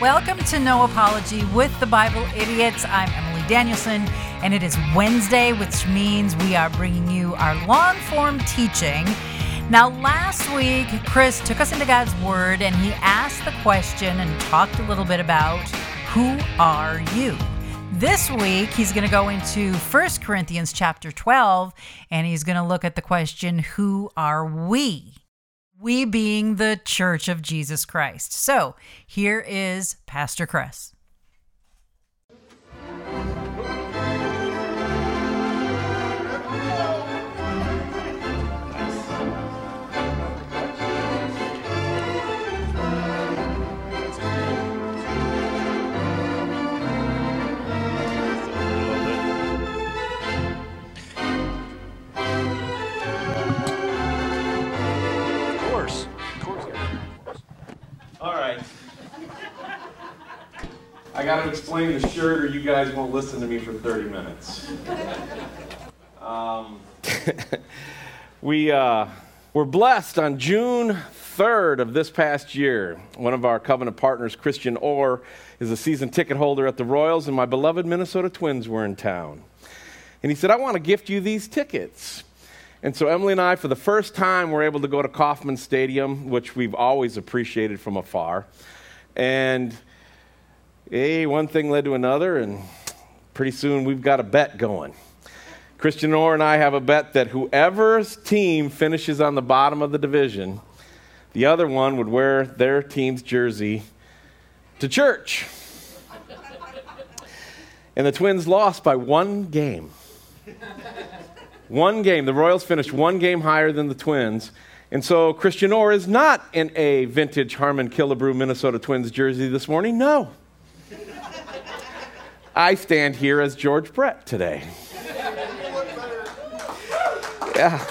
Welcome to No Apology with the Bible Idiots. I'm Emily Danielson, and it is Wednesday, which means we are bringing you our long form teaching. Now, last week, Chris took us into God's Word and he asked the question and talked a little bit about who are you? This week, he's going to go into 1 Corinthians chapter 12 and he's going to look at the question, Who are we? We being the Church of Jesus Christ. So here is Pastor Chris. I got to explain the shirt, or you guys won't listen to me for 30 minutes. Um, we uh, were blessed on June 3rd of this past year. One of our covenant partners, Christian Orr, is a season ticket holder at the Royals, and my beloved Minnesota Twins were in town. And he said, I want to gift you these tickets. And so Emily and I, for the first time, were able to go to Kauffman Stadium, which we've always appreciated from afar. And hey, one thing led to another, and pretty soon we've got a bet going. Christian Orr and I have a bet that whoever's team finishes on the bottom of the division, the other one would wear their team's jersey to church. And the Twins lost by one game. One game. The Royals finished one game higher than the Twins. And so Christian Orr is not in a vintage Harmon Killebrew Minnesota Twins jersey this morning. No. I stand here as George Brett today. Yeah.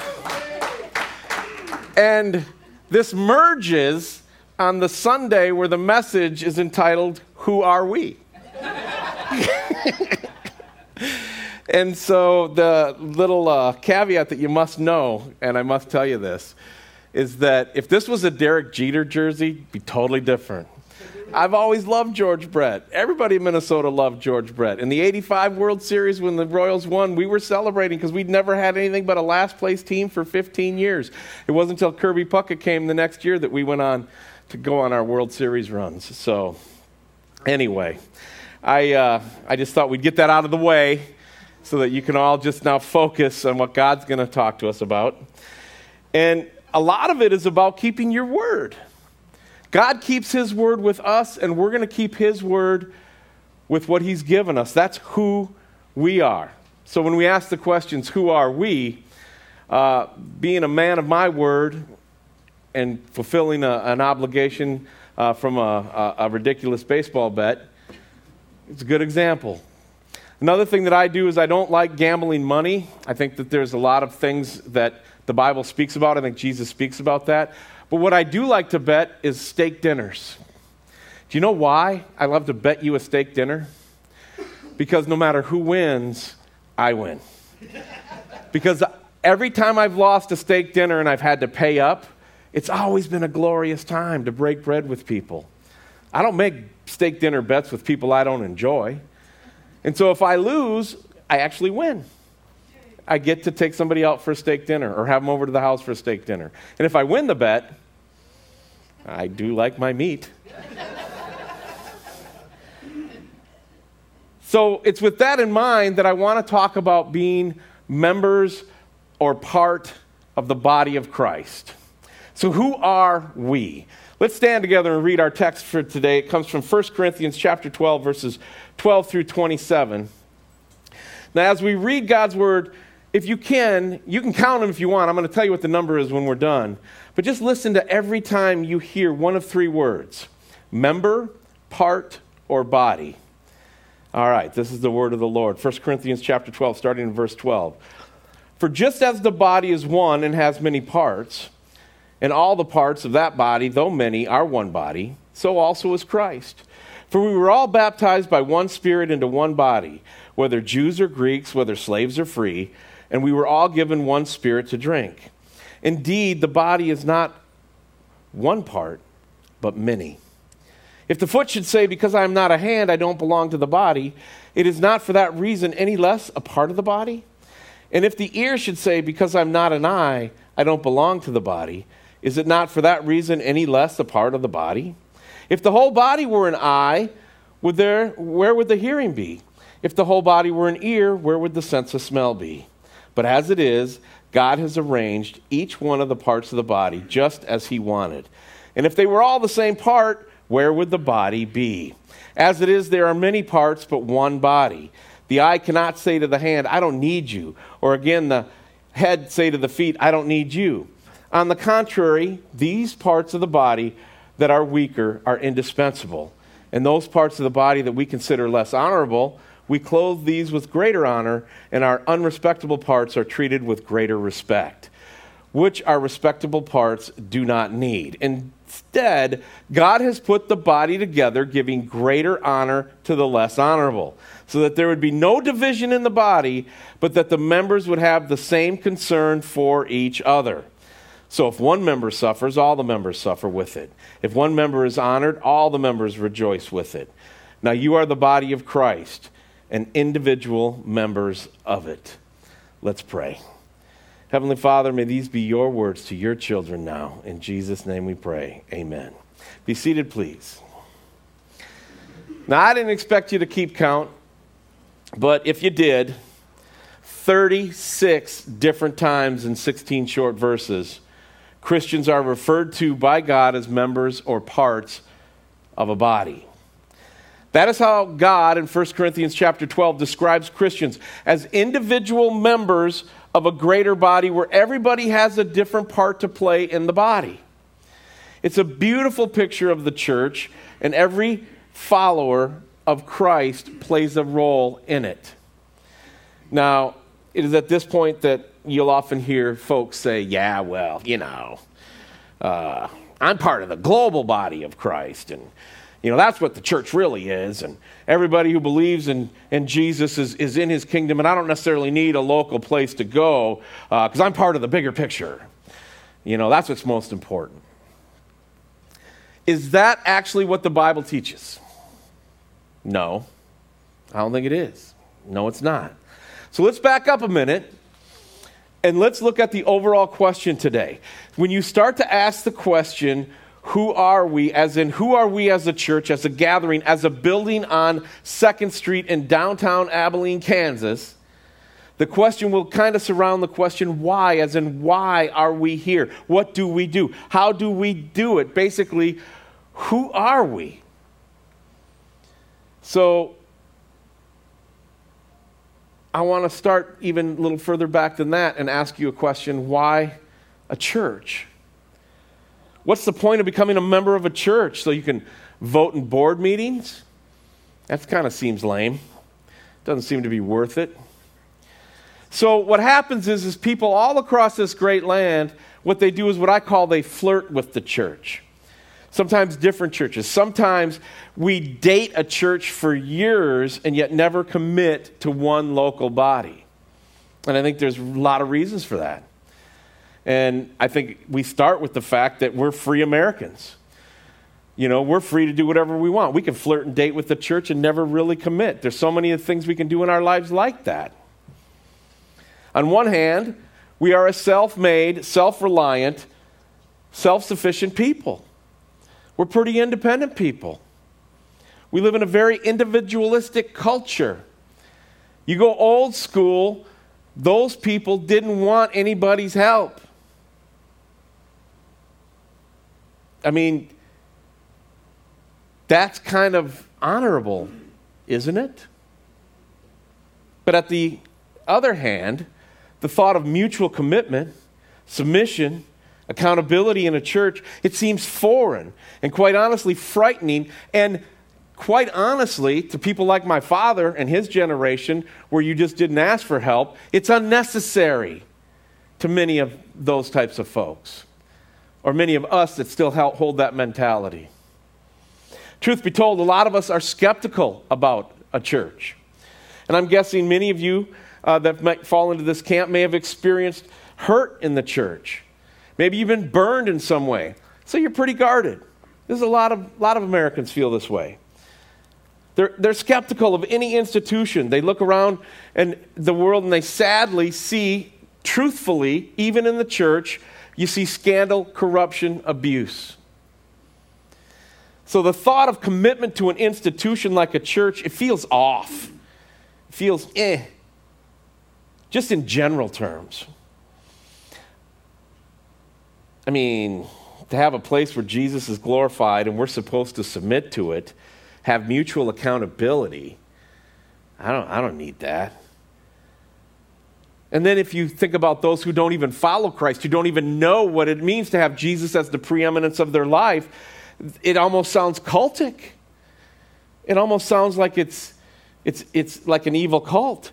And this merges on the Sunday where the message is entitled, Who Are We? and so the little uh, caveat that you must know, and I must tell you this, is that if this was a Derek Jeter jersey, it'd be totally different. I've always loved George Brett. Everybody in Minnesota loved George Brett. In the 85 World Series, when the Royals won, we were celebrating because we'd never had anything but a last place team for 15 years. It wasn't until Kirby Puckett came the next year that we went on to go on our World Series runs. So, anyway, I, uh, I just thought we'd get that out of the way so that you can all just now focus on what God's going to talk to us about. And a lot of it is about keeping your word. God keeps His word with us, and we're going to keep His word with what He's given us. That's who we are. So when we ask the questions, who are we? Uh, being a man of my word and fulfilling a, an obligation uh, from a, a, a ridiculous baseball bet, it's a good example. Another thing that I do is I don't like gambling money. I think that there's a lot of things that the Bible speaks about. I think Jesus speaks about that. But what I do like to bet is steak dinners. Do you know why I love to bet you a steak dinner? Because no matter who wins, I win. because every time I've lost a steak dinner and I've had to pay up, it's always been a glorious time to break bread with people. I don't make steak dinner bets with people I don't enjoy. And so if I lose, I actually win. I get to take somebody out for a steak dinner or have them over to the house for a steak dinner. And if I win the bet, I do like my meat. so it's with that in mind that I want to talk about being members or part of the body of Christ. So who are we? Let's stand together and read our text for today. It comes from 1 Corinthians chapter 12 verses 12 through 27. Now as we read God's word, if you can, you can count them if you want. I'm going to tell you what the number is when we're done. But just listen to every time you hear one of three words member, part, or body. All right, this is the word of the Lord. 1 Corinthians chapter 12, starting in verse 12. For just as the body is one and has many parts, and all the parts of that body, though many, are one body, so also is Christ. For we were all baptized by one Spirit into one body, whether Jews or Greeks, whether slaves or free and we were all given one spirit to drink. Indeed, the body is not one part, but many. If the foot should say, Because I am not a hand, I don't belong to the body, it is not for that reason any less a part of the body? And if the ear should say, Because I'm not an eye, I don't belong to the body, is it not for that reason any less a part of the body? If the whole body were an eye, would there, where would the hearing be? If the whole body were an ear, where would the sense of smell be? But as it is, God has arranged each one of the parts of the body just as He wanted. And if they were all the same part, where would the body be? As it is, there are many parts, but one body. The eye cannot say to the hand, I don't need you. Or again, the head say to the feet, I don't need you. On the contrary, these parts of the body that are weaker are indispensable. And those parts of the body that we consider less honorable, we clothe these with greater honor, and our unrespectable parts are treated with greater respect, which our respectable parts do not need. Instead, God has put the body together, giving greater honor to the less honorable, so that there would be no division in the body, but that the members would have the same concern for each other. So if one member suffers, all the members suffer with it. If one member is honored, all the members rejoice with it. Now you are the body of Christ and individual members of it. Let's pray. Heavenly Father, may these be your words to your children now. In Jesus' name we pray. Amen. Be seated, please. Now, I didn't expect you to keep count, but if you did, 36 different times in 16 short verses, Christians are referred to by God as members or parts of a body. That is how God in 1 Corinthians chapter 12 describes Christians as individual members of a greater body where everybody has a different part to play in the body. It's a beautiful picture of the church, and every follower of Christ plays a role in it. Now, it is at this point that you'll often hear folks say, Yeah, well, you know, uh, I'm part of the global body of Christ, and you know, that's what the church really is. And everybody who believes in, in Jesus is, is in his kingdom. And I don't necessarily need a local place to go because uh, I'm part of the bigger picture. You know, that's what's most important. Is that actually what the Bible teaches? No, I don't think it is. No, it's not. So let's back up a minute and let's look at the overall question today. When you start to ask the question, who are we, as in, who are we as a church, as a gathering, as a building on 2nd Street in downtown Abilene, Kansas? The question will kind of surround the question why, as in, why are we here? What do we do? How do we do it? Basically, who are we? So, I want to start even a little further back than that and ask you a question why a church? What's the point of becoming a member of a church? So you can vote in board meetings? That kind of seems lame. Doesn't seem to be worth it. So what happens is, is people all across this great land, what they do is what I call they flirt with the church. Sometimes different churches. Sometimes we date a church for years and yet never commit to one local body. And I think there's a lot of reasons for that. And I think we start with the fact that we're free Americans. You know, we're free to do whatever we want. We can flirt and date with the church and never really commit. There's so many things we can do in our lives like that. On one hand, we are a self made, self reliant, self sufficient people. We're pretty independent people. We live in a very individualistic culture. You go old school, those people didn't want anybody's help. I mean, that's kind of honorable, isn't it? But at the other hand, the thought of mutual commitment, submission, accountability in a church, it seems foreign and quite honestly frightening. And quite honestly, to people like my father and his generation, where you just didn't ask for help, it's unnecessary to many of those types of folks or many of us that still hold that mentality. Truth be told, a lot of us are skeptical about a church. And I'm guessing many of you uh, that might fall into this camp may have experienced hurt in the church. Maybe you've been burned in some way. So you're pretty guarded. There's a lot of, lot of Americans feel this way. They're, they're skeptical of any institution. They look around and the world and they sadly see, truthfully, even in the church, you see scandal, corruption, abuse. So the thought of commitment to an institution like a church, it feels off. It feels eh. Just in general terms. I mean, to have a place where Jesus is glorified and we're supposed to submit to it, have mutual accountability, I don't, I don't need that. And then if you think about those who don't even follow Christ, who don't even know what it means to have Jesus as the preeminence of their life, it almost sounds cultic. It almost sounds like it's, it's, it's like an evil cult.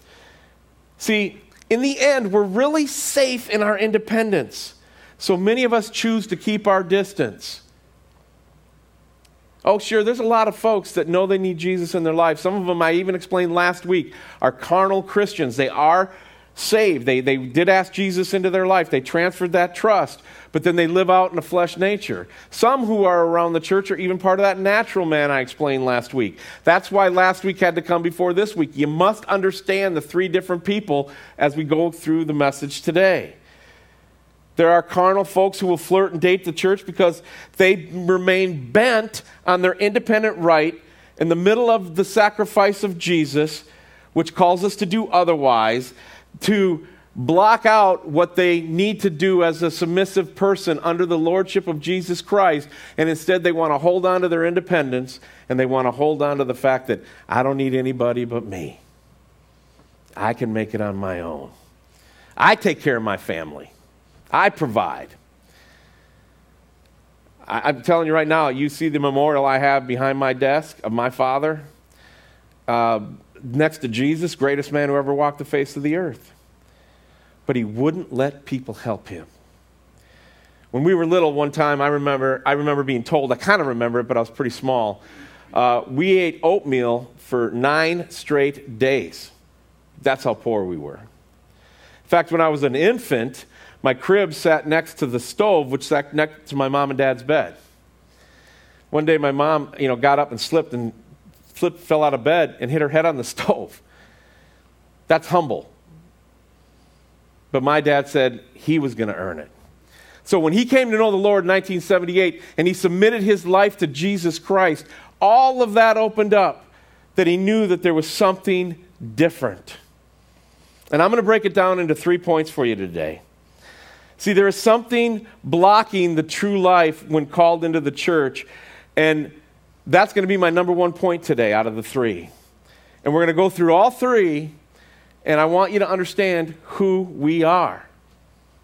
See, in the end, we're really safe in our independence. So many of us choose to keep our distance. Oh, sure, there's a lot of folks that know they need Jesus in their life. Some of them I even explained last week are carnal Christians. They are saved. They, they did ask Jesus into their life, they transferred that trust, but then they live out in a flesh nature. Some who are around the church are even part of that natural man I explained last week. That's why last week had to come before this week. You must understand the three different people as we go through the message today. There are carnal folks who will flirt and date the church because they remain bent on their independent right in the middle of the sacrifice of Jesus, which calls us to do otherwise, to block out what they need to do as a submissive person under the lordship of Jesus Christ. And instead, they want to hold on to their independence and they want to hold on to the fact that I don't need anybody but me. I can make it on my own. I take care of my family. I provide. I, am telling you right now, you see the memorial I have behind my desk of my father, uh, next to Jesus, greatest man who ever walked the face of the earth. But he wouldn't let people help him. When we were little, one time I remember, I remember being told, I kind of remember it, but I was pretty small. Uh, we ate oatmeal for nine straight days. That's how poor we were. In fact, when I was an infant, my crib sat next to the stove, which sat next to my mom and dad's bed. One day, my mom, you know, got up and slipped and flipped, fell out of bed and hit her head on the stove. That's humble. But my dad said he was going to earn it. So when he came to know the Lord in 1978 and he submitted his life to Jesus Christ, all of that opened up that he knew that there was something different. And I'm going to break it down into three points for you today. See, there is something blocking the true life when called into the church, and that's going to be my number one point today out of the three. And we're going to go through all three, and I want you to understand who we are.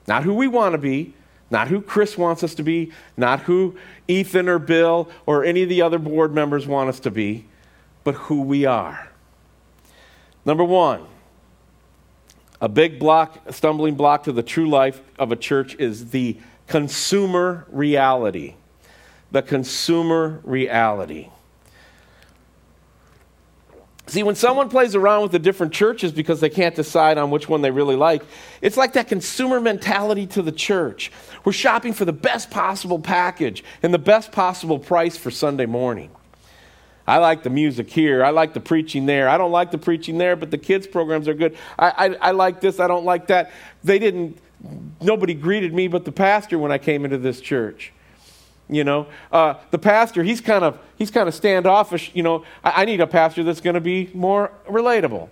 Not who we want to be, not who Chris wants us to be, not who Ethan or Bill or any of the other board members want us to be, but who we are. Number one, a big block, a stumbling block to the true life of a church is the consumer reality. The consumer reality. See, when someone plays around with the different churches because they can't decide on which one they really like, it's like that consumer mentality to the church. We're shopping for the best possible package and the best possible price for Sunday morning. I like the music here. I like the preaching there. I don't like the preaching there, but the kids' programs are good. I, I, I like this. I don't like that. They didn't, nobody greeted me but the pastor when I came into this church. You know, uh, the pastor, he's kind of he's kind of standoffish. You know, I, I need a pastor that's going to be more relatable.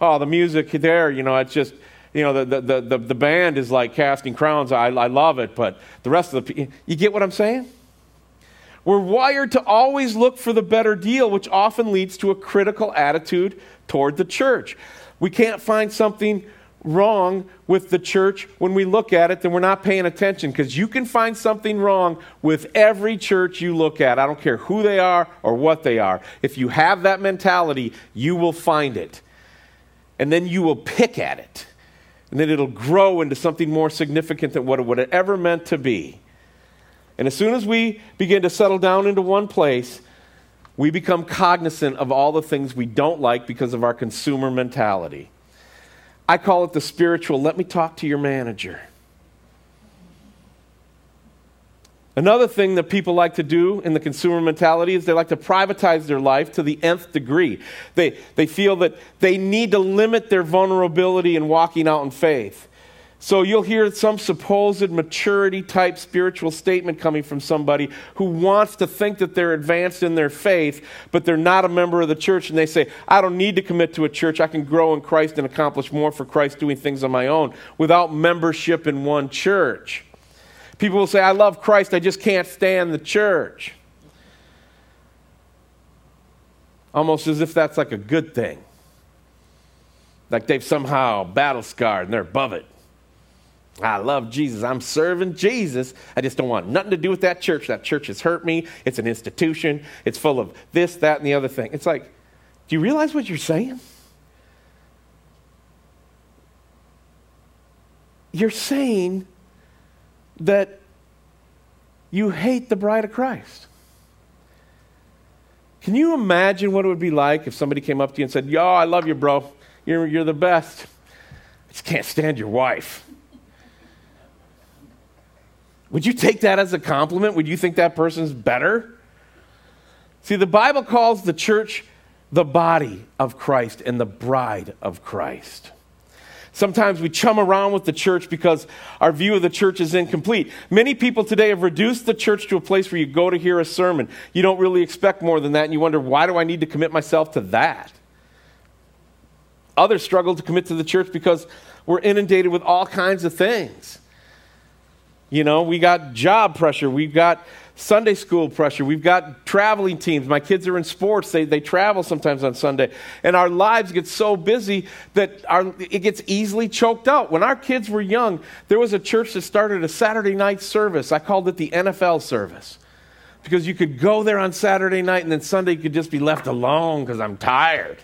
Oh, the music there, you know, it's just, you know, the, the, the, the band is like casting crowns. I, I love it, but the rest of the, you get what I'm saying? We're wired to always look for the better deal, which often leads to a critical attitude toward the church. We can't find something wrong with the church when we look at it, then we're not paying attention because you can find something wrong with every church you look at. I don't care who they are or what they are. If you have that mentality, you will find it. And then you will pick at it. And then it'll grow into something more significant than what it would have ever meant to be. And as soon as we begin to settle down into one place, we become cognizant of all the things we don't like because of our consumer mentality. I call it the spiritual, let me talk to your manager. Another thing that people like to do in the consumer mentality is they like to privatize their life to the nth degree. They, they feel that they need to limit their vulnerability in walking out in faith. So you'll hear some supposed maturity type spiritual statement coming from somebody who wants to think that they're advanced in their faith, but they're not a member of the church. And they say, I don't need to commit to a church. I can grow in Christ and accomplish more for Christ doing things on my own without membership in one church. People will say, I love Christ, I just can't stand the church. Almost as if that's like a good thing. Like they've somehow battle scarred and they're above it. I love Jesus. I'm serving Jesus. I just don't want nothing to do with that church. That church has hurt me. It's an institution. It's full of this, that, and the other thing. It's like, do you realize what you're saying? You're saying that you hate the bride of Christ. Can you imagine what it would be like if somebody came up to you and said, Yo, I love you, bro. You're, you're the best. I just can't stand your wife. Would you take that as a compliment? Would you think that person's better? See, the Bible calls the church the body of Christ and the bride of Christ. Sometimes we chum around with the church because our view of the church is incomplete. Many people today have reduced the church to a place where you go to hear a sermon. You don't really expect more than that, and you wonder, why do I need to commit myself to that? Others struggle to commit to the church because we're inundated with all kinds of things. You know, we got job pressure, we've got Sunday school pressure, we've got traveling teams. My kids are in sports, they, they travel sometimes on Sunday. And our lives get so busy that our, it gets easily choked out. When our kids were young, there was a church that started a Saturday night service. I called it the NFL service. Because you could go there on Saturday night and then Sunday you could just be left alone because I'm tired.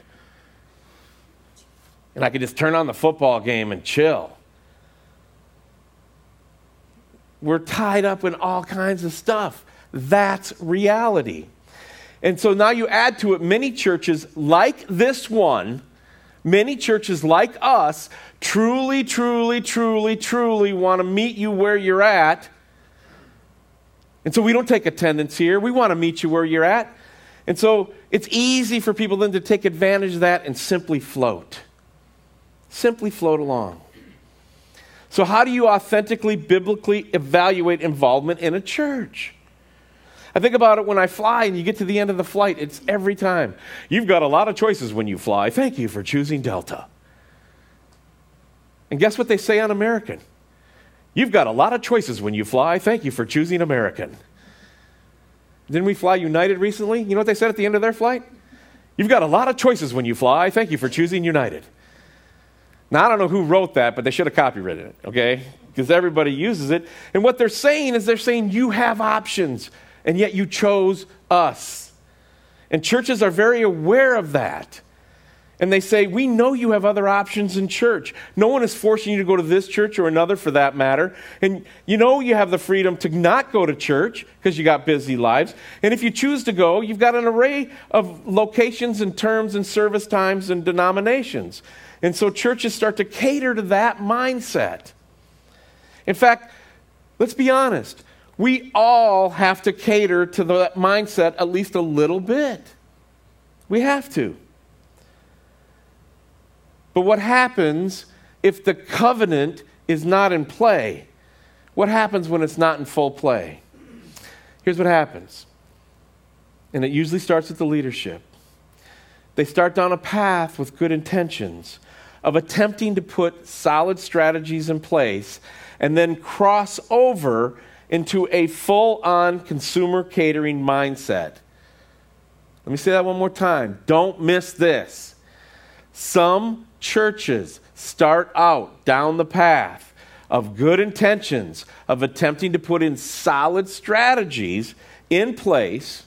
And I could just turn on the football game and chill we're tied up in all kinds of stuff. That's reality. And so now you add to it many churches like this one, many churches like us, truly, truly, truly, truly want to meet you where you're at. And so we don't take attendance here. We want to meet you where you're at. And so it's easy for people then to take advantage of that and simply float. Simply float along. So, how do you authentically, biblically evaluate involvement in a church? I think about it when I fly and you get to the end of the flight, it's every time. You've got a lot of choices when you fly. Thank you for choosing Delta. And guess what they say on American? You've got a lot of choices when you fly. Thank you for choosing American. Didn't we fly United recently? You know what they said at the end of their flight? You've got a lot of choices when you fly. Thank you for choosing United. Now, I don't know who wrote that, but they should have copyrighted it, okay? Because everybody uses it. And what they're saying is they're saying you have options, and yet you chose us. And churches are very aware of that. And they say, We know you have other options in church. No one is forcing you to go to this church or another for that matter. And you know you have the freedom to not go to church because you got busy lives. And if you choose to go, you've got an array of locations and terms and service times and denominations. And so churches start to cater to that mindset. In fact, let's be honest, we all have to cater to that mindset at least a little bit. We have to. But what happens if the covenant is not in play? What happens when it's not in full play? Here's what happens. And it usually starts with the leadership. They start down a path with good intentions, of attempting to put solid strategies in place and then cross over into a full on consumer catering mindset. Let me say that one more time. Don't miss this. Some churches start out down the path of good intentions, of attempting to put in solid strategies in place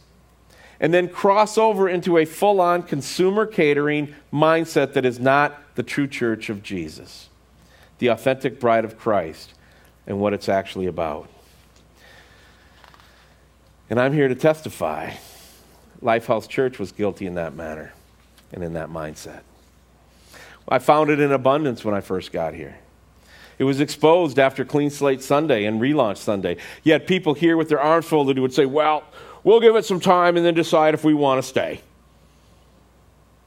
and then cross over into a full on consumer catering mindset that is not the true church of Jesus, the authentic bride of Christ, and what it's actually about. And I'm here to testify Lifehouse Church was guilty in that manner and in that mindset. I found it in abundance when I first got here. It was exposed after Clean Slate Sunday and Relaunch Sunday. You had people here with their arms folded who would say, Well, we'll give it some time and then decide if we want to stay.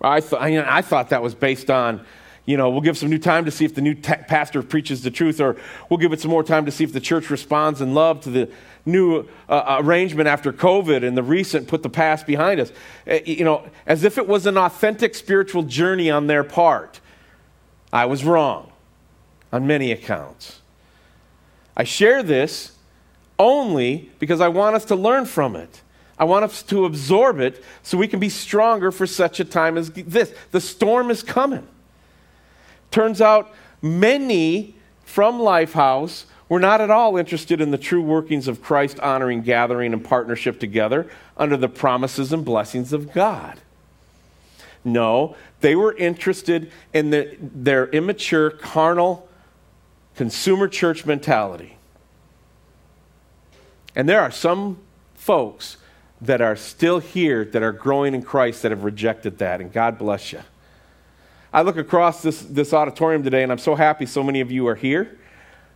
I, th- I, I thought that was based on you know, we'll give some new time to see if the new te- pastor preaches the truth, or we'll give it some more time to see if the church responds in love to the new uh, arrangement after COVID and the recent put the past behind us. Uh, you know, as if it was an authentic spiritual journey on their part. I was wrong on many accounts. I share this only because I want us to learn from it. I want us to absorb it so we can be stronger for such a time as this. The storm is coming. Turns out many from Lifehouse were not at all interested in the true workings of Christ honoring gathering and partnership together under the promises and blessings of God. No, they were interested in the, their immature, carnal, consumer church mentality. And there are some folks that are still here that are growing in Christ that have rejected that, and God bless you. I look across this, this auditorium today, and I'm so happy so many of you are here.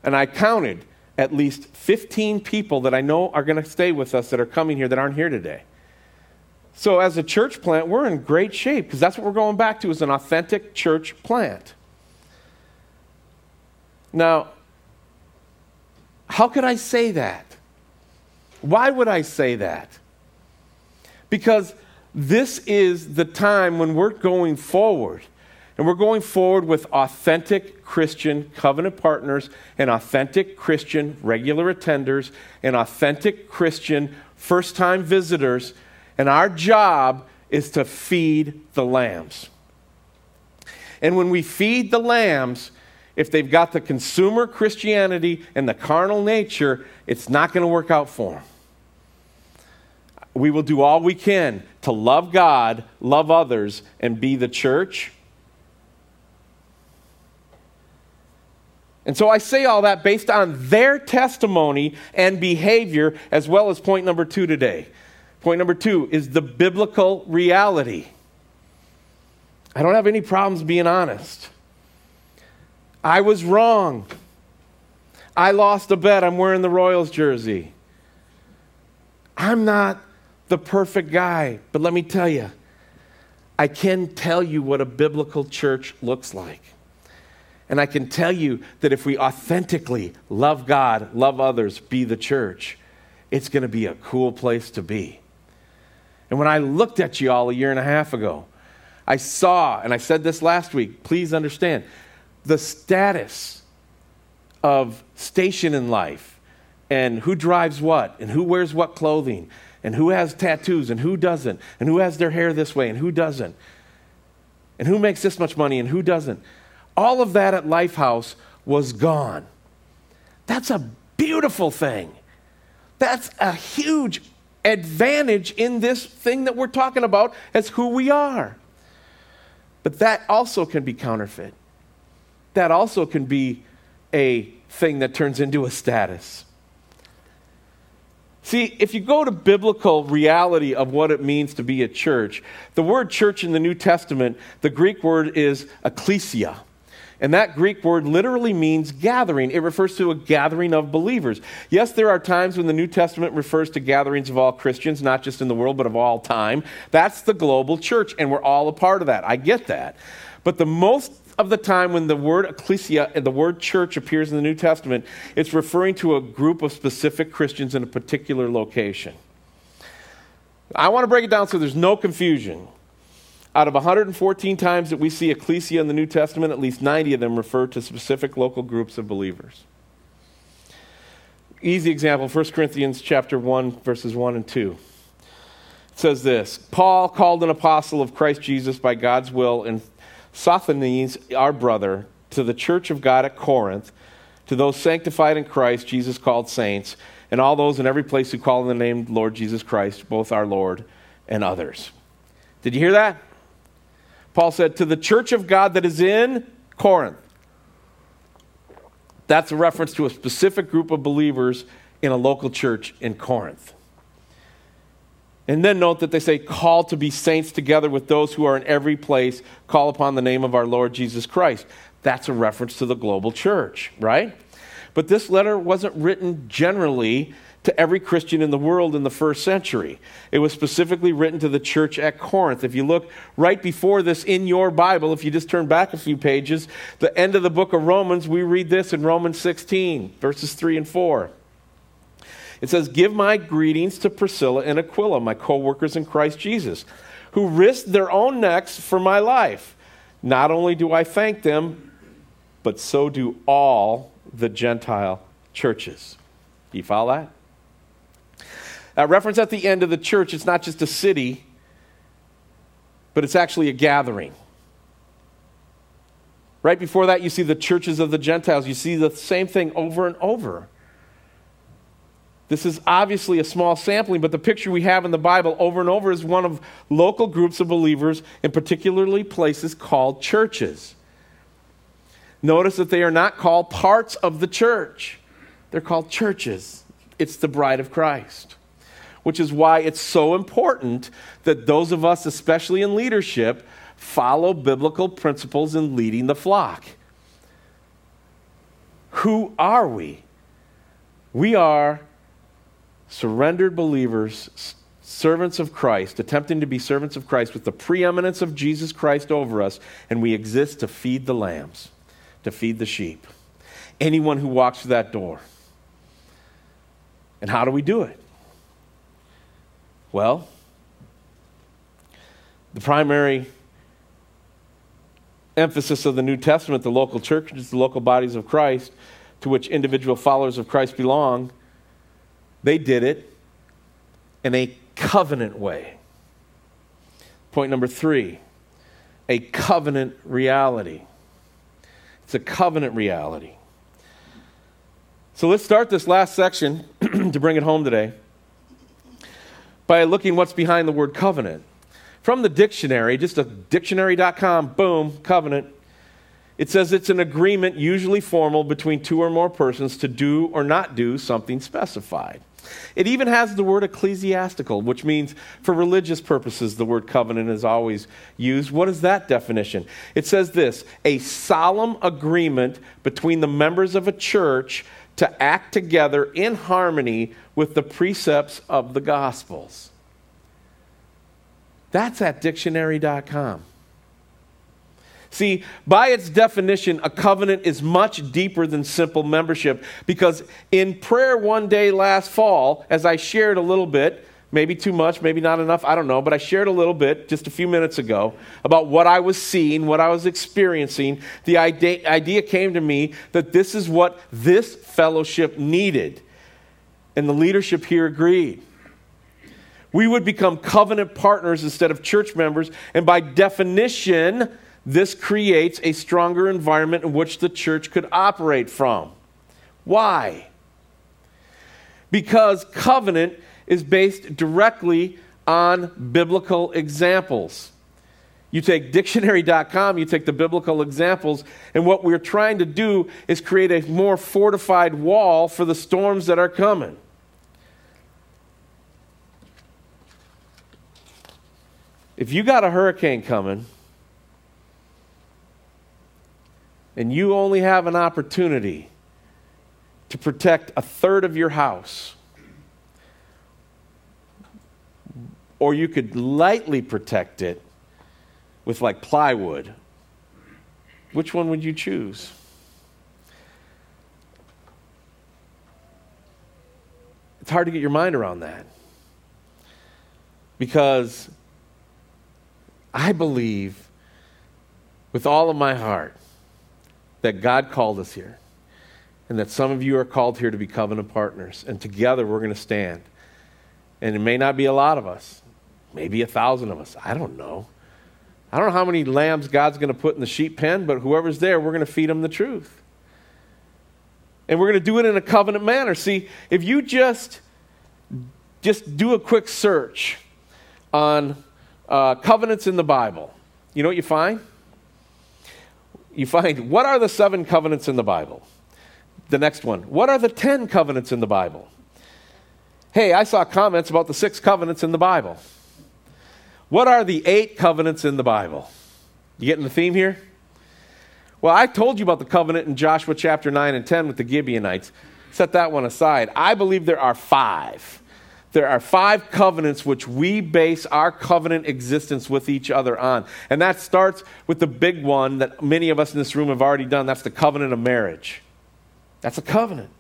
And I counted at least 15 people that I know are going to stay with us that are coming here that aren't here today. So, as a church plant, we're in great shape because that's what we're going back to is an authentic church plant. Now, how could I say that? Why would I say that? Because this is the time when we're going forward and we're going forward with authentic Christian covenant partners and authentic Christian regular attenders and authentic Christian first time visitors. And our job is to feed the lambs. And when we feed the lambs, if they've got the consumer Christianity and the carnal nature, it's not going to work out for them. We will do all we can to love God, love others, and be the church And so I say all that based on their testimony and behavior, as well as point number two today. Point number two is the biblical reality. I don't have any problems being honest. I was wrong. I lost a bet. I'm wearing the Royals jersey. I'm not the perfect guy, but let me tell you, I can tell you what a biblical church looks like. And I can tell you that if we authentically love God, love others, be the church, it's going to be a cool place to be. And when I looked at you all a year and a half ago, I saw, and I said this last week, please understand, the status of station in life and who drives what and who wears what clothing and who has tattoos and who doesn't and who has their hair this way and who doesn't and who makes this much money and who doesn't all of that at Lifehouse was gone. That's a beautiful thing. That's a huge advantage in this thing that we're talking about as who we are. But that also can be counterfeit. That also can be a thing that turns into a status. See, if you go to biblical reality of what it means to be a church, the word church in the New Testament, the Greek word is ecclesia. And that Greek word literally means gathering. It refers to a gathering of believers. Yes, there are times when the New Testament refers to gatherings of all Christians, not just in the world, but of all time. That's the global church, and we're all a part of that. I get that. But the most of the time when the word ecclesia the word church appears in the New Testament, it's referring to a group of specific Christians in a particular location. I want to break it down so there's no confusion. Out of 114 times that we see ecclesia in the New Testament, at least 90 of them refer to specific local groups of believers. Easy example, 1 Corinthians chapter 1 verses 1 and 2. It says this, Paul called an apostle of Christ Jesus by God's will and Sosthenes, our brother, to the church of God at Corinth, to those sanctified in Christ, Jesus called saints, and all those in every place who call in the name Lord Jesus Christ, both our Lord and others. Did you hear that? Paul said, to the church of God that is in Corinth. That's a reference to a specific group of believers in a local church in Corinth. And then note that they say, call to be saints together with those who are in every place, call upon the name of our Lord Jesus Christ. That's a reference to the global church, right? But this letter wasn't written generally to every Christian in the world in the first century. It was specifically written to the church at Corinth. If you look right before this in your Bible, if you just turn back a few pages, the end of the book of Romans, we read this in Romans 16, verses 3 and 4. It says, Give my greetings to Priscilla and Aquila, my co workers in Christ Jesus, who risked their own necks for my life. Not only do I thank them, but so do all the Gentile churches. You follow that? That reference at the end of the church, it's not just a city, but it's actually a gathering. Right before that, you see the churches of the Gentiles. You see the same thing over and over. This is obviously a small sampling, but the picture we have in the Bible over and over is one of local groups of believers in particularly places called churches. Notice that they are not called parts of the church, they're called churches. It's the bride of Christ, which is why it's so important that those of us, especially in leadership, follow biblical principles in leading the flock. Who are we? We are surrendered believers, servants of Christ, attempting to be servants of Christ with the preeminence of Jesus Christ over us, and we exist to feed the lambs, to feed the sheep. Anyone who walks through that door. And how do we do it? Well, the primary emphasis of the New Testament, the local churches, the local bodies of Christ, to which individual followers of Christ belong, they did it in a covenant way. Point number three a covenant reality. It's a covenant reality. So let's start this last section to bring it home today by looking what's behind the word covenant. From the dictionary, just a dictionary.com, boom, covenant. It says it's an agreement, usually formal, between two or more persons to do or not do something specified. It even has the word ecclesiastical, which means for religious purposes, the word covenant is always used. What is that definition? It says this a solemn agreement between the members of a church to act together in harmony with the precepts of the Gospels. That's at dictionary.com. See, by its definition, a covenant is much deeper than simple membership because in prayer one day last fall, as I shared a little bit, maybe too much, maybe not enough, I don't know, but I shared a little bit just a few minutes ago about what I was seeing, what I was experiencing. The idea, idea came to me that this is what this fellowship needed. And the leadership here agreed. We would become covenant partners instead of church members, and by definition, this creates a stronger environment in which the church could operate from. Why? Because covenant is based directly on biblical examples. You take dictionary.com, you take the biblical examples, and what we're trying to do is create a more fortified wall for the storms that are coming. If you got a hurricane coming, and you only have an opportunity to protect a third of your house, or you could lightly protect it with like plywood, which one would you choose? It's hard to get your mind around that. Because I believe with all of my heart that God called us here and that some of you are called here to be covenant partners. And together we're going to stand. And it may not be a lot of us, maybe a thousand of us. I don't know. I don't know how many lambs God's going to put in the sheep pen, but whoever's there, we're going to feed them the truth. And we're going to do it in a covenant manner. See, if you just just do a quick search on uh, covenants in the Bible, you know what you find? you find what are the seven covenants in the Bible? The next one, what are the ten covenants in the Bible? Hey, I saw comments about the six covenants in the Bible. What are the eight covenants in the Bible? You getting the theme here? Well, I told you about the covenant in Joshua chapter 9 and 10 with the Gibeonites. Set that one aside. I believe there are five. There are five covenants which we base our covenant existence with each other on. And that starts with the big one that many of us in this room have already done. That's the covenant of marriage. That's a covenant.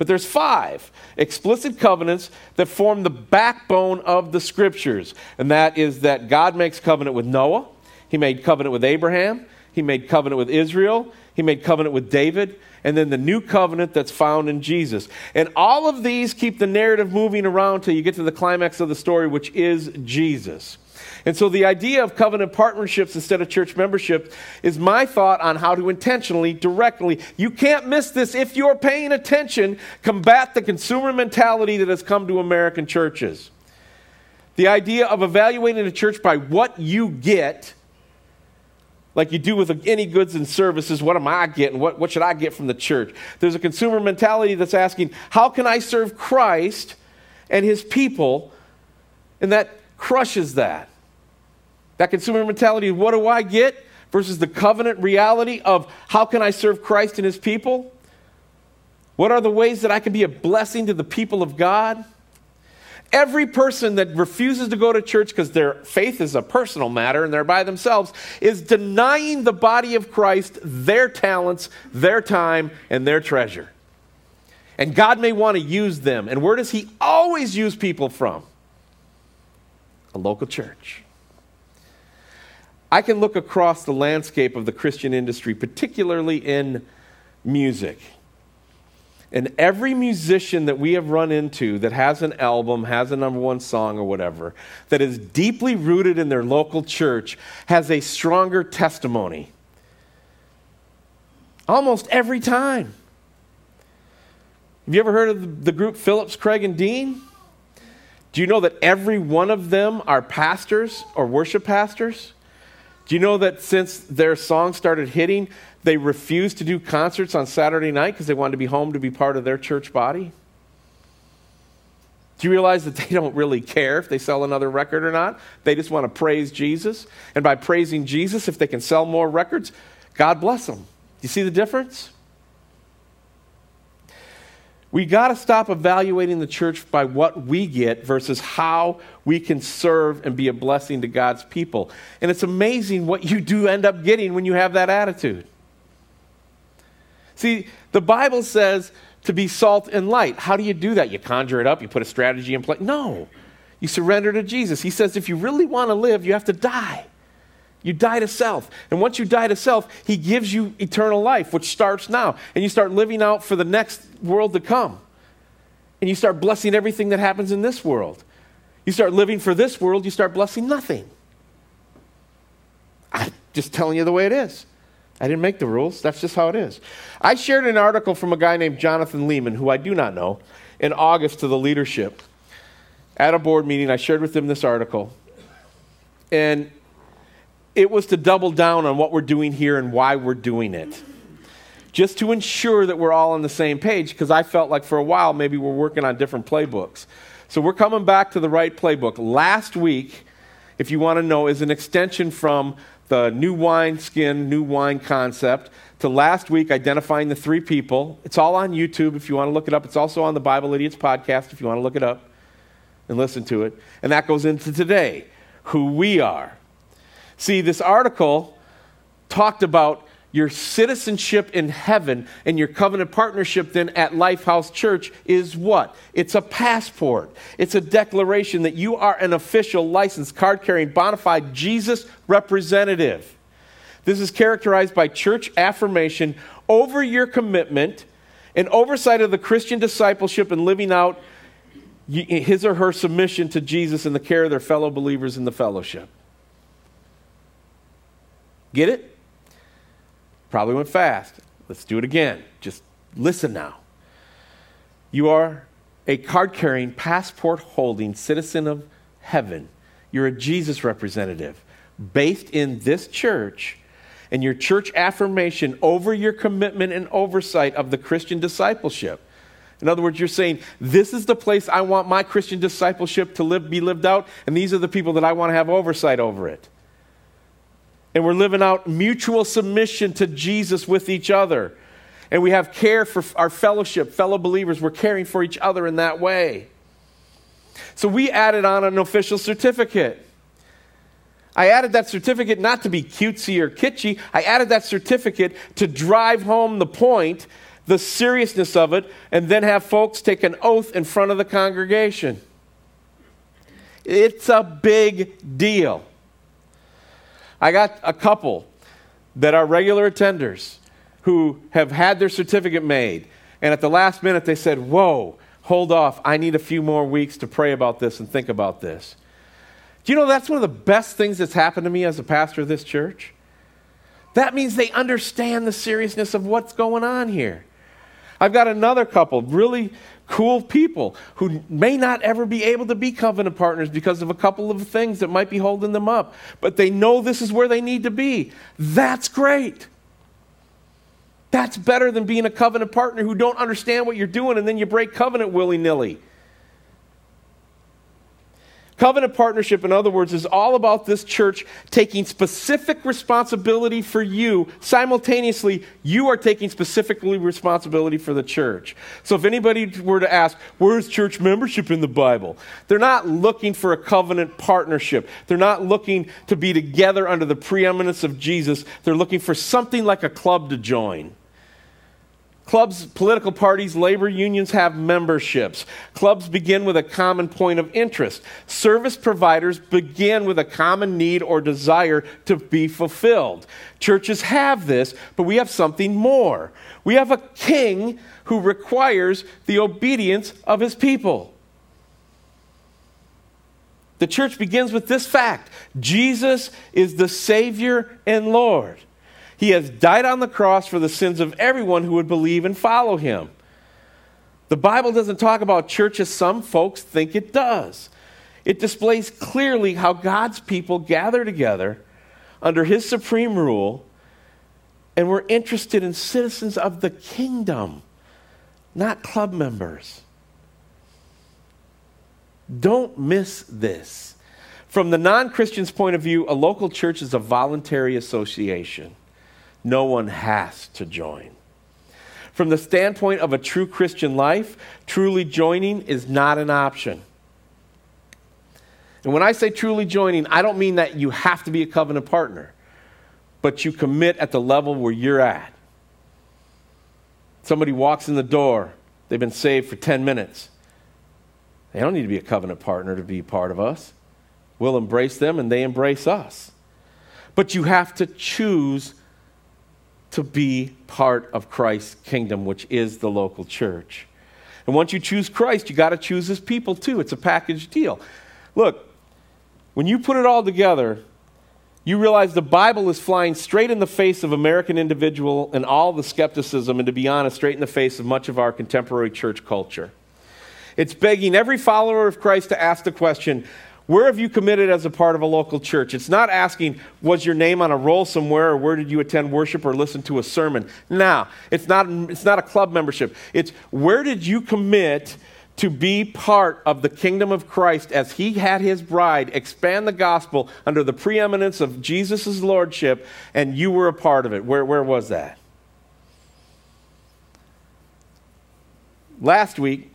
But there's five explicit covenants that form the backbone of the scriptures. And that is that God makes covenant with Noah, He made covenant with Abraham, He made covenant with Israel, He made covenant with David, and then the new covenant that's found in Jesus. And all of these keep the narrative moving around till you get to the climax of the story, which is Jesus. And so the idea of covenant partnerships instead of church membership is my thought on how to intentionally, directly, you can't miss this if you're paying attention, combat the consumer mentality that has come to American churches. The idea of evaluating a church by what you get, like you do with any goods and services, what am I getting? What, what should I get from the church? There's a consumer mentality that's asking, how can I serve Christ and his people? And that crushes that. That consumer mentality, of what do I get? Versus the covenant reality of how can I serve Christ and his people? What are the ways that I can be a blessing to the people of God? Every person that refuses to go to church because their faith is a personal matter and they're by themselves is denying the body of Christ their talents, their time, and their treasure. And God may want to use them. And where does He always use people from? A local church. I can look across the landscape of the Christian industry, particularly in music. And every musician that we have run into that has an album, has a number one song or whatever, that is deeply rooted in their local church, has a stronger testimony. Almost every time. Have you ever heard of the group Phillips, Craig, and Dean? Do you know that every one of them are pastors or worship pastors? Do you know that since their song started hitting, they refused to do concerts on Saturday night because they wanted to be home to be part of their church body? Do you realize that they don't really care if they sell another record or not? They just want to praise Jesus. And by praising Jesus, if they can sell more records, God bless them. Do you see the difference? We got to stop evaluating the church by what we get versus how we can serve and be a blessing to God's people. And it's amazing what you do end up getting when you have that attitude. See, the Bible says to be salt and light. How do you do that? You conjure it up, you put a strategy in place. No, you surrender to Jesus. He says if you really want to live, you have to die. You die to self. And once you die to self, He gives you eternal life, which starts now. And you start living out for the next world to come. And you start blessing everything that happens in this world. You start living for this world, you start blessing nothing. I'm just telling you the way it is. I didn't make the rules. That's just how it is. I shared an article from a guy named Jonathan Leeman, who I do not know, in August to the leadership. At a board meeting, I shared with them this article. And it was to double down on what we're doing here and why we're doing it. Just to ensure that we're all on the same page, because I felt like for a while maybe we're working on different playbooks. So we're coming back to the right playbook. Last week, if you want to know, is an extension from the new wine skin, new wine concept to last week identifying the three people. It's all on YouTube if you want to look it up. It's also on the Bible Idiots podcast if you want to look it up and listen to it. And that goes into today, who we are. See, this article talked about your citizenship in heaven and your covenant partnership then at Lifehouse Church is what? It's a passport. It's a declaration that you are an official, licensed, card carrying, bona fide Jesus representative. This is characterized by church affirmation over your commitment and oversight of the Christian discipleship and living out his or her submission to Jesus and the care of their fellow believers in the fellowship. Get it? Probably went fast. Let's do it again. Just listen now. You are a card carrying, passport holding citizen of heaven. You're a Jesus representative based in this church, and your church affirmation over your commitment and oversight of the Christian discipleship. In other words, you're saying, this is the place I want my Christian discipleship to live, be lived out, and these are the people that I want to have oversight over it. And we're living out mutual submission to Jesus with each other. And we have care for our fellowship, fellow believers. We're caring for each other in that way. So we added on an official certificate. I added that certificate not to be cutesy or kitschy. I added that certificate to drive home the point, the seriousness of it, and then have folks take an oath in front of the congregation. It's a big deal. I got a couple that are regular attenders who have had their certificate made, and at the last minute they said, Whoa, hold off. I need a few more weeks to pray about this and think about this. Do you know that's one of the best things that's happened to me as a pastor of this church? That means they understand the seriousness of what's going on here. I've got another couple, really cool people who may not ever be able to be covenant partners because of a couple of things that might be holding them up, but they know this is where they need to be. That's great. That's better than being a covenant partner who don't understand what you're doing and then you break covenant willy nilly. Covenant partnership, in other words, is all about this church taking specific responsibility for you. Simultaneously, you are taking specifically responsibility for the church. So if anybody were to ask, where's church membership in the Bible? They're not looking for a covenant partnership. They're not looking to be together under the preeminence of Jesus. They're looking for something like a club to join. Clubs, political parties, labor unions have memberships. Clubs begin with a common point of interest. Service providers begin with a common need or desire to be fulfilled. Churches have this, but we have something more. We have a king who requires the obedience of his people. The church begins with this fact Jesus is the Savior and Lord. He has died on the cross for the sins of everyone who would believe and follow him. The Bible doesn't talk about church as some folks think it does. It displays clearly how God's people gather together under his supreme rule and we're interested in citizens of the kingdom, not club members. Don't miss this. From the non Christian's point of view, a local church is a voluntary association no one has to join. From the standpoint of a true Christian life, truly joining is not an option. And when I say truly joining, I don't mean that you have to be a covenant partner, but you commit at the level where you're at. Somebody walks in the door, they've been saved for 10 minutes. They don't need to be a covenant partner to be part of us. We'll embrace them and they embrace us. But you have to choose to be part of Christ's kingdom, which is the local church. And once you choose Christ, you got to choose his people too. It's a package deal. Look, when you put it all together, you realize the Bible is flying straight in the face of American individual and all the skepticism, and to be honest, straight in the face of much of our contemporary church culture. It's begging every follower of Christ to ask the question where have you committed as a part of a local church? It's not asking, was your name on a roll somewhere, or where did you attend worship or listen to a sermon? No, it's not, it's not a club membership. It's where did you commit to be part of the kingdom of Christ as he had his bride expand the gospel under the preeminence of Jesus' lordship, and you were a part of it? Where, where was that? Last week,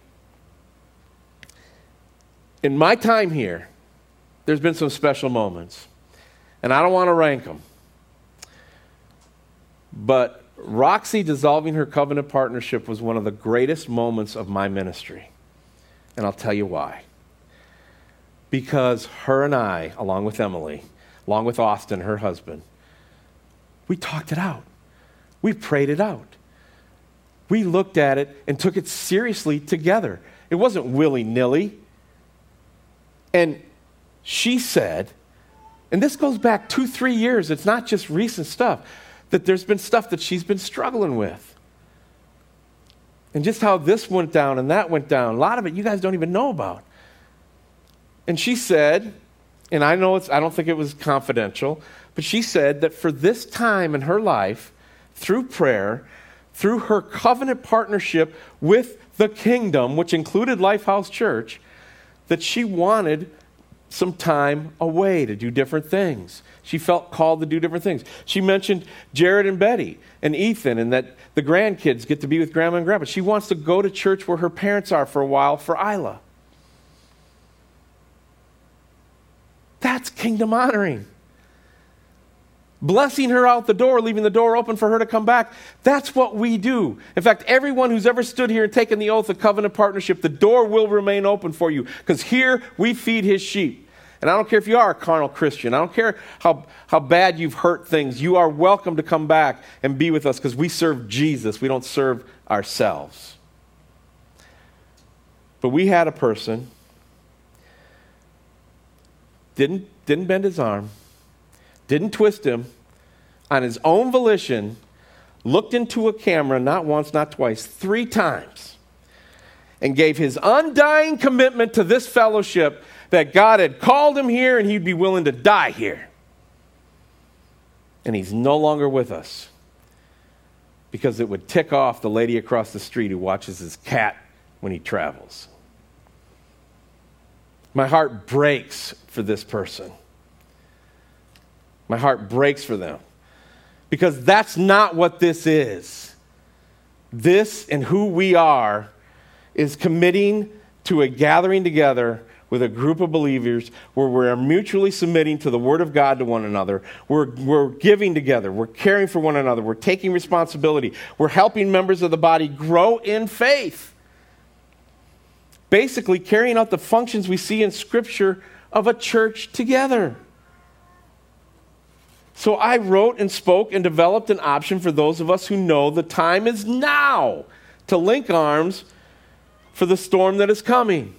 in my time here, there's been some special moments. And I don't want to rank them. But Roxy dissolving her covenant partnership was one of the greatest moments of my ministry. And I'll tell you why. Because her and I, along with Emily, along with Austin, her husband, we talked it out. We prayed it out. We looked at it and took it seriously together. It wasn't willy nilly. And she said, and this goes back two, three years, it's not just recent stuff, that there's been stuff that she's been struggling with. And just how this went down and that went down, a lot of it you guys don't even know about. And she said, and I know it's, I don't think it was confidential, but she said that for this time in her life, through prayer, through her covenant partnership with the kingdom, which included Lifehouse Church, that she wanted some time away to do different things. She felt called to do different things. She mentioned Jared and Betty and Ethan, and that the grandkids get to be with grandma and grandpa. She wants to go to church where her parents are for a while for Isla. That's kingdom honoring. Blessing her out the door, leaving the door open for her to come back. That's what we do. In fact, everyone who's ever stood here and taken the oath of covenant partnership, the door will remain open for you because here we feed his sheep. And I don't care if you are a carnal Christian, I don't care how, how bad you've hurt things, you are welcome to come back and be with us because we serve Jesus, we don't serve ourselves. But we had a person didn't, didn't bend his arm, didn't twist him, on his own volition, looked into a camera not once, not twice, three times, and gave his undying commitment to this fellowship that God had called him here and he'd be willing to die here. And he's no longer with us because it would tick off the lady across the street who watches his cat when he travels. My heart breaks for this person. My heart breaks for them because that's not what this is. This and who we are is committing to a gathering together with a group of believers where we're mutually submitting to the Word of God to one another. We're, we're giving together. We're caring for one another. We're taking responsibility. We're helping members of the body grow in faith basically carrying out the functions we see in Scripture of a church together. So I wrote and spoke and developed an option for those of us who know the time is now to link arms for the storm that is coming.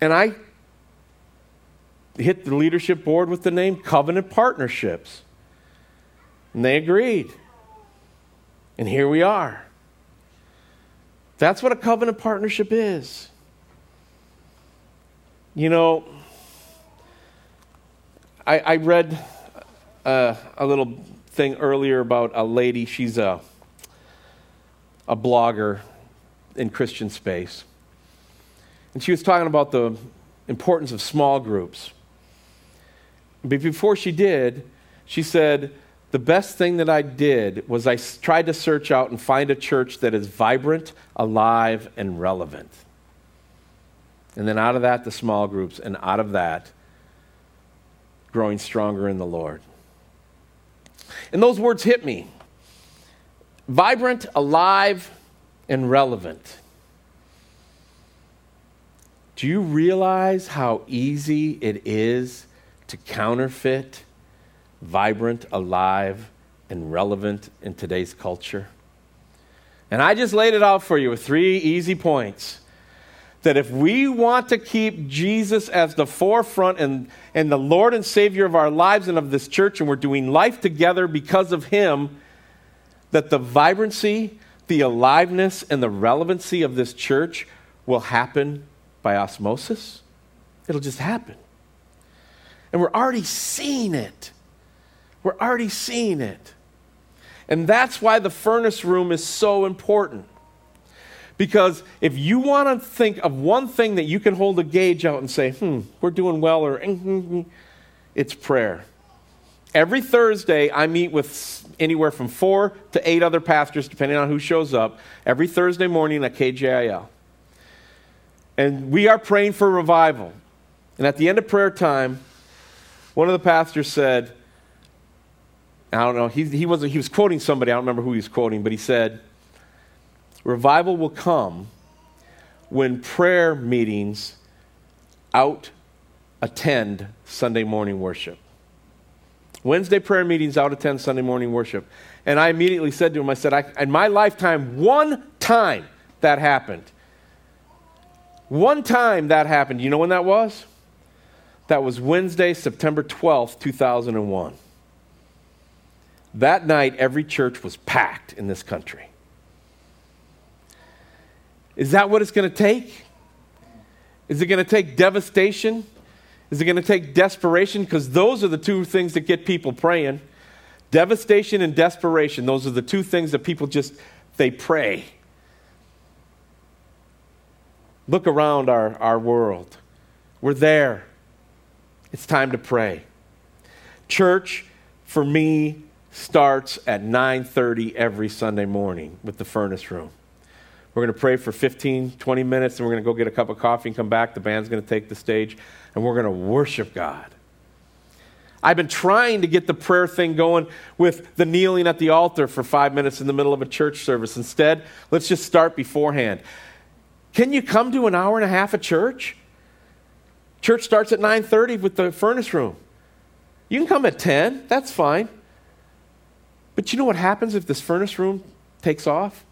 And I hit the leadership board with the name Covenant Partnerships. And they agreed. And here we are. That's what a covenant partnership is. You know, I, I read uh, a little thing earlier about a lady. She's a, a blogger in Christian space. And she was talking about the importance of small groups. But before she did, she said, the best thing that I did was I tried to search out and find a church that is vibrant, alive, and relevant. And then out of that, the small groups, and out of that, growing stronger in the Lord. And those words hit me vibrant, alive, and relevant. Do you realize how easy it is to counterfeit? vibrant, alive, and relevant in today's culture? And I just laid it out for you with three easy points. That if we want to keep Jesus as the forefront and, and the Lord and Savior of our lives and of this church, and we're doing life together because of Him, that the vibrancy, the aliveness, and the relevancy of this church will happen by osmosis. It'll just happen. And we're already seeing it. We're already seeing it. And that's why the furnace room is so important. Because if you want to think of one thing that you can hold a gauge out and say, hmm, we're doing well, or it's prayer. Every Thursday, I meet with anywhere from four to eight other pastors, depending on who shows up, every Thursday morning at KJIL. And we are praying for revival. And at the end of prayer time, one of the pastors said, I don't know, he, he, was, he was quoting somebody, I don't remember who he was quoting, but he said, Revival will come when prayer meetings out attend Sunday morning worship. Wednesday prayer meetings out attend Sunday morning worship. And I immediately said to him, I said, I, in my lifetime, one time that happened. One time that happened. You know when that was? That was Wednesday, September 12th, 2001. That night, every church was packed in this country. Is that what it's going to take? Is it going to take devastation? Is it going to take desperation? Because those are the two things that get people praying Devastation and desperation, those are the two things that people just they pray. Look around our, our world. We're there. It's time to pray. Church, for me, starts at 9:30 every Sunday morning with the furnace room. We're going to pray for 15, 20 minutes, and we're going to go get a cup of coffee and come back. The band's going to take the stage, and we're going to worship God. I've been trying to get the prayer thing going with the kneeling at the altar for five minutes in the middle of a church service. Instead, let's just start beforehand. Can you come to an hour and a half of church? Church starts at 9:30 with the furnace room. You can come at 10, that's fine. But you know what happens if this furnace room takes off?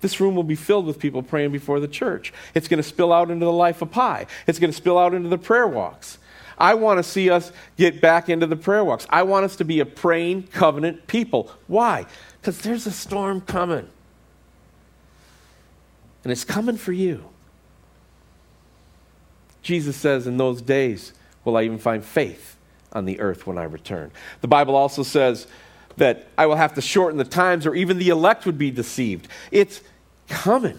This room will be filled with people praying before the church. It's going to spill out into the life of Pi. It's going to spill out into the prayer walks. I want to see us get back into the prayer walks. I want us to be a praying covenant people. Why? Because there's a storm coming. And it's coming for you. Jesus says, In those days will I even find faith on the earth when I return. The Bible also says that I will have to shorten the times, or even the elect would be deceived. It's coming.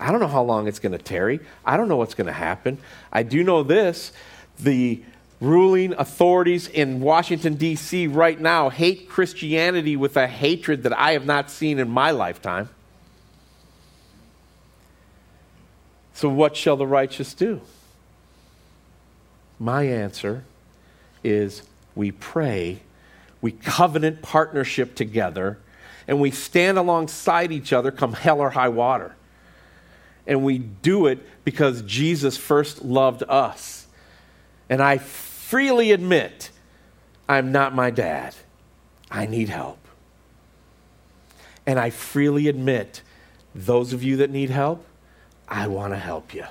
I don't know how long it's going to tarry. I don't know what's going to happen. I do know this the ruling authorities in Washington, D.C. right now hate Christianity with a hatred that I have not seen in my lifetime. So, what shall the righteous do? My answer is we pray, we covenant partnership together, and we stand alongside each other come hell or high water. And we do it because Jesus first loved us. And I freely admit I'm not my dad. I need help. And I freely admit those of you that need help, I want to help you.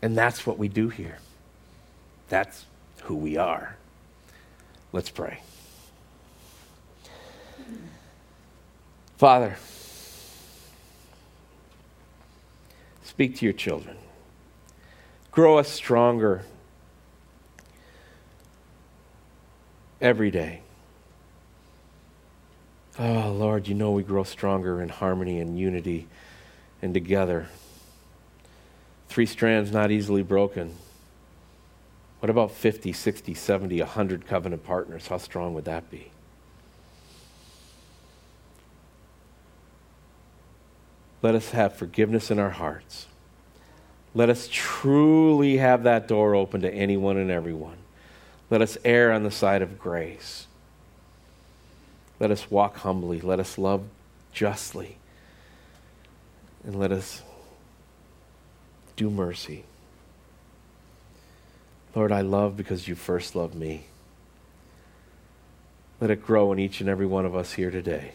And that's what we do here. That's who we are. Let's pray. Father, speak to your children. Grow us stronger every day. Oh, Lord, you know we grow stronger in harmony and unity and together. Three strands not easily broken. What about 50, 60, 70, 100 covenant partners? How strong would that be? Let us have forgiveness in our hearts. Let us truly have that door open to anyone and everyone. Let us err on the side of grace. Let us walk humbly. Let us love justly. And let us do mercy. Lord, I love because you first loved me. Let it grow in each and every one of us here today.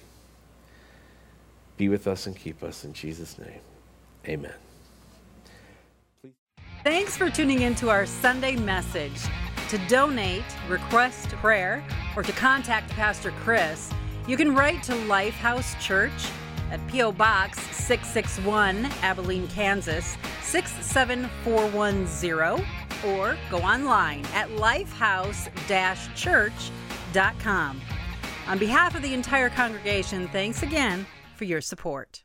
Be with us and keep us in Jesus' name. Amen. Thanks for tuning in to our Sunday message. To donate, request prayer, or to contact Pastor Chris, you can write to Lifehouse Church at P.O. Box 661, Abilene, Kansas 67410, or go online at lifehouse church.com. On behalf of the entire congregation, thanks again for your support.